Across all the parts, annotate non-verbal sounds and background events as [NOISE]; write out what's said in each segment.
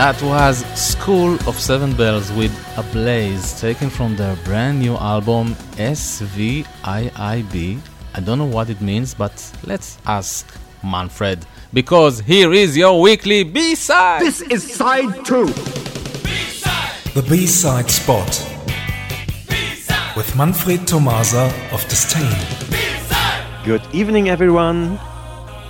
That was School of Seven Bells with Ablaze, taken from their brand new album SVIIB. I don't know what it means, but let's ask Manfred, because here is your weekly B side. This is side two. The B-side spot with Manfred Tomasa of Disdain. Good evening, everyone.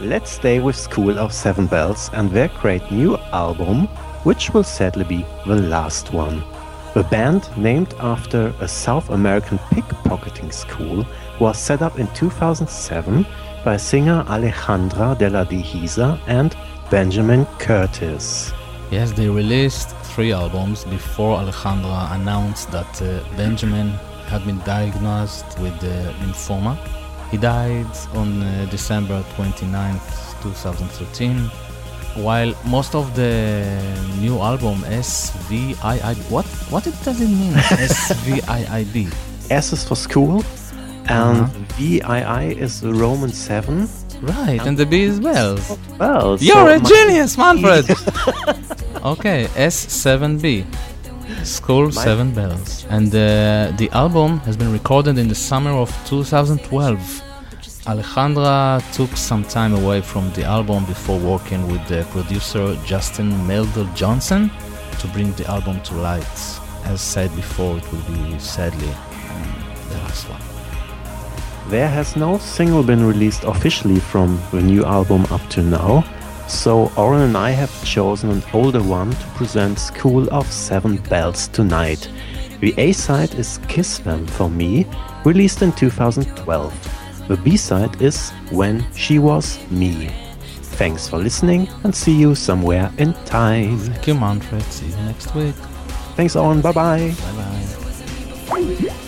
Let's stay with School of Seven Bells and their great new album, which will sadly be the last one. The band, named after a South American pickpocketing school, was set up in 2007 by singer Alejandra de la Deheza and Benjamin Curtis. Yes, they released three albums before Alejandra announced that uh, Benjamin had been diagnosed with uh, lymphoma. He died on uh, December 29, 2013. While most of the new album SVIIB, what what it does it mean [LAUGHS] SVIIB? S is for school, and Uh-huh. VII is the Roman 7. Right, and the B is bells. Well, You're so a genius, [LAUGHS] Manfred. [LAUGHS] okay, S7B. School Seven Bells. And uh, the album has been recorded in the summer of 2012. Alejandra took some time away from the album before working with the producer Justin Meldal-Johnsen to bring the album to light. As said before, it will be sadly the last one. There has no single been released officially from the new album up to now, so Oren and I have chosen an older one to present School of Seven Bells tonight. The A side is Kiss Them for Me, released in 2012. The B side is When She Was Me. Thanks for listening and see you somewhere in time. Thank you, Manfred. See you next week. Thanks, Oren. Bye bye. Bye bye.